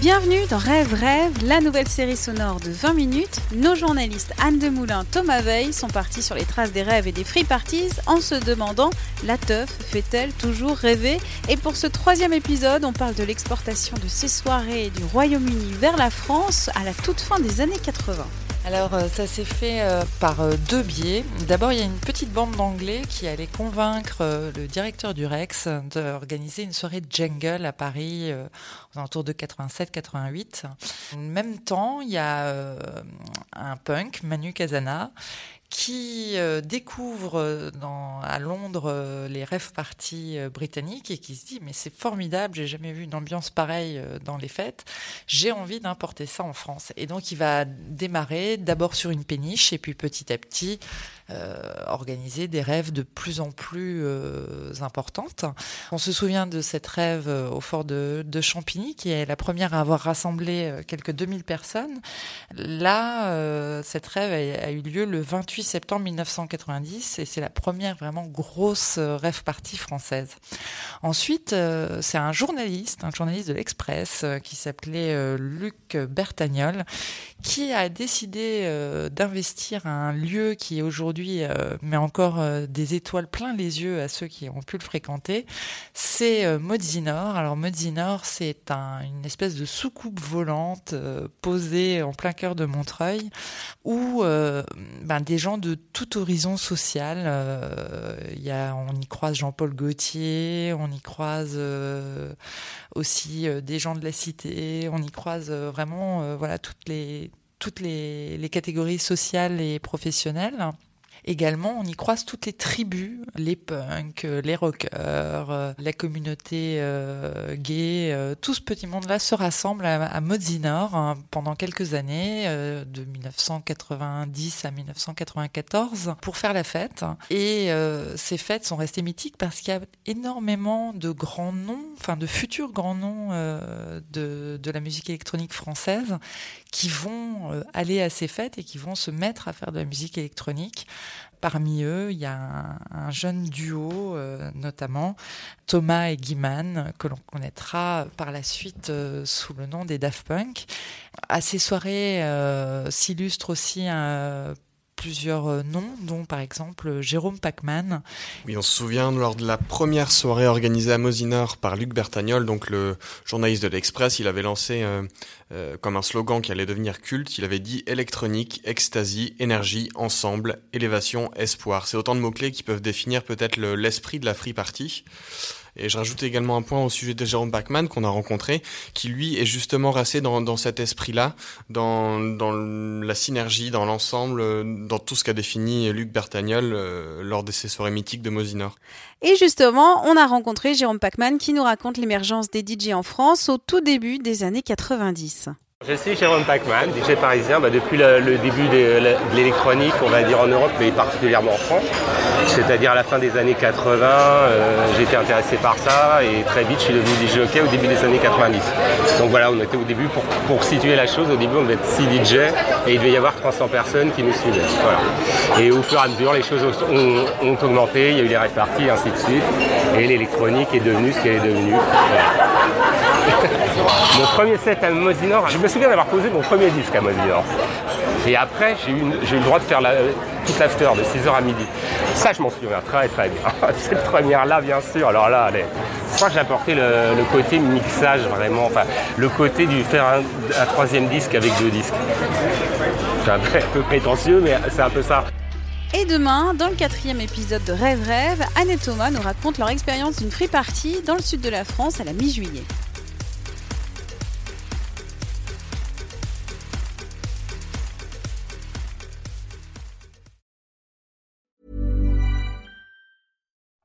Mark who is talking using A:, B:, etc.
A: Bienvenue dans Rêve Rêve, la nouvelle série sonore de 20 minutes. Nos journalistes Anne Demoulin, Thomas Veil sont partis sur les traces des rêves et des free parties en se demandant la teuf fait-elle toujours rêver? Et pour ce troisième épisode, on parle de l'exportation de ces soirées du Royaume-Uni vers la France à la toute fin des années 80.
B: Alors euh, ça s'est fait euh, par euh, deux biais. D'abord il y a une petite bande d'anglais qui allait convaincre le directeur du Rex d'organiser une soirée de jungle à Paris aux alentours de 87-88. En même temps il y a un punk, Manu Casana, qui euh, découvre euh, dans, à Londres euh, les rêves parties britanniques et qui se dit mais c'est formidable, j'ai jamais vu une ambiance pareille dans les fêtes, j'ai envie d'importer ça en France. Et donc il va démarrer d'abord sur une péniche et puis petit à petit organiser des rêves de plus en plus importantes. On se souvient de cette rêve au fort de, Champigny qui est la première à avoir rassemblé quelques 2000 personnes. Là, cette rêve a, a eu lieu le 28 septembre 1990 et c'est la première vraiment grosse euh, rêve partie française. Ensuite, euh, c'est un journaliste, un journaliste de l'Express euh, qui s'appelait Luc Bertagnol qui a décidé d'investir un lieu qui aujourd'hui met encore des étoiles plein les yeux à ceux qui ont pu le fréquenter. C'est Modzinor. Alors Modzinor, c'est un, une espèce de soucoupe volante posée en plein cœur de Montreuil où ben, des gens de tout horizon social. Euh, on y croise Jean-Paul Gaultier, on y croise euh, aussi euh, des gens de la cité, on y croise vraiment toutes les, les catégories sociales et professionnelles. Également, on y croise toutes les tribus, les punks, les rockers, euh, la communauté euh, gay, euh, tout ce petit monde-là se rassemble à, à Modzinor hein, pendant quelques années, de 1990 à 1994, pour faire la fête. Et ces fêtes sont restées mythiques parce qu'il y a énormément de grands noms, enfin de futurs grands noms de, de la musique électronique française qui vont aller à ces fêtes et qui vont se mettre à faire de la musique électronique. Parmi eux, il y a un, jeune duo, euh, notamment Thomas et Guiman, que l'on connaîtra par la suite euh, sous le nom des Daft Punk. À ces soirées euh, s'illustre aussi un plusieurs euh, noms, dont par exemple Jérôme Pacman.
C: Oui, on se souvient lors de la première soirée organisée à Mosinor par Luc Bertagnol, donc le journaliste de l'Express, il avait lancé euh, euh, comme un slogan qui allait devenir culte, il avait dit électronique, ecstasy, énergie, ensemble, élévation, espoir. C'est autant de mots-clés qui peuvent définir peut-être l'esprit de la free party. Et je rajoute également un point au sujet de Jérôme Bachman qu'on a rencontré, qui lui est justement resté dans, dans cet esprit-là, dans, dans la synergie, dans l'ensemble, dans tout ce qu'a défini Luc Bertagnol euh, lors de ses soirées mythiques de Mosinor.
A: Et justement, on a rencontré Jérôme Pacman qui nous raconte l'émergence des DJ en France au tout début des années 90.
D: Je suis Jérôme Pacman, DJ parisien bah, depuis le, début de, l'électronique, on va dire en Europe, mais particulièrement en France. C'est-à-dire à la fin des années 80, euh, été intéressé par ça et très vite je suis devenu DJ hockey au début des années 90. Donc voilà, on était au début, pour, situer la chose, au début on devait être 6 DJ et il devait y avoir 300 personnes qui nous suivaient. Et au fur et à mesure, les choses ont, augmenté, il y a eu les réparties et ainsi de suite. Et l'électronique est devenue ce qu'elle est devenue. Mon premier set à Mosinor, je me souviens d'avoir posé mon premier disque à Mosinor. Et après, j'ai eu, le droit de faire la, toute l'after de 6h à midi. Ça, je m'en souviens très très bien. Cette première-là, bien sûr. Alors là, allez. Je crois que j'ai apporté le, côté mixage vraiment, enfin, le côté du faire un, troisième disque avec deux disques. C'est un peu prétentieux, mais c'est un peu ça.
A: Et demain, dans le quatrième épisode de Rêve Rêve, Anne et Thomas nous racontent leur expérience d'une free party dans le sud de la France à la mi-juillet.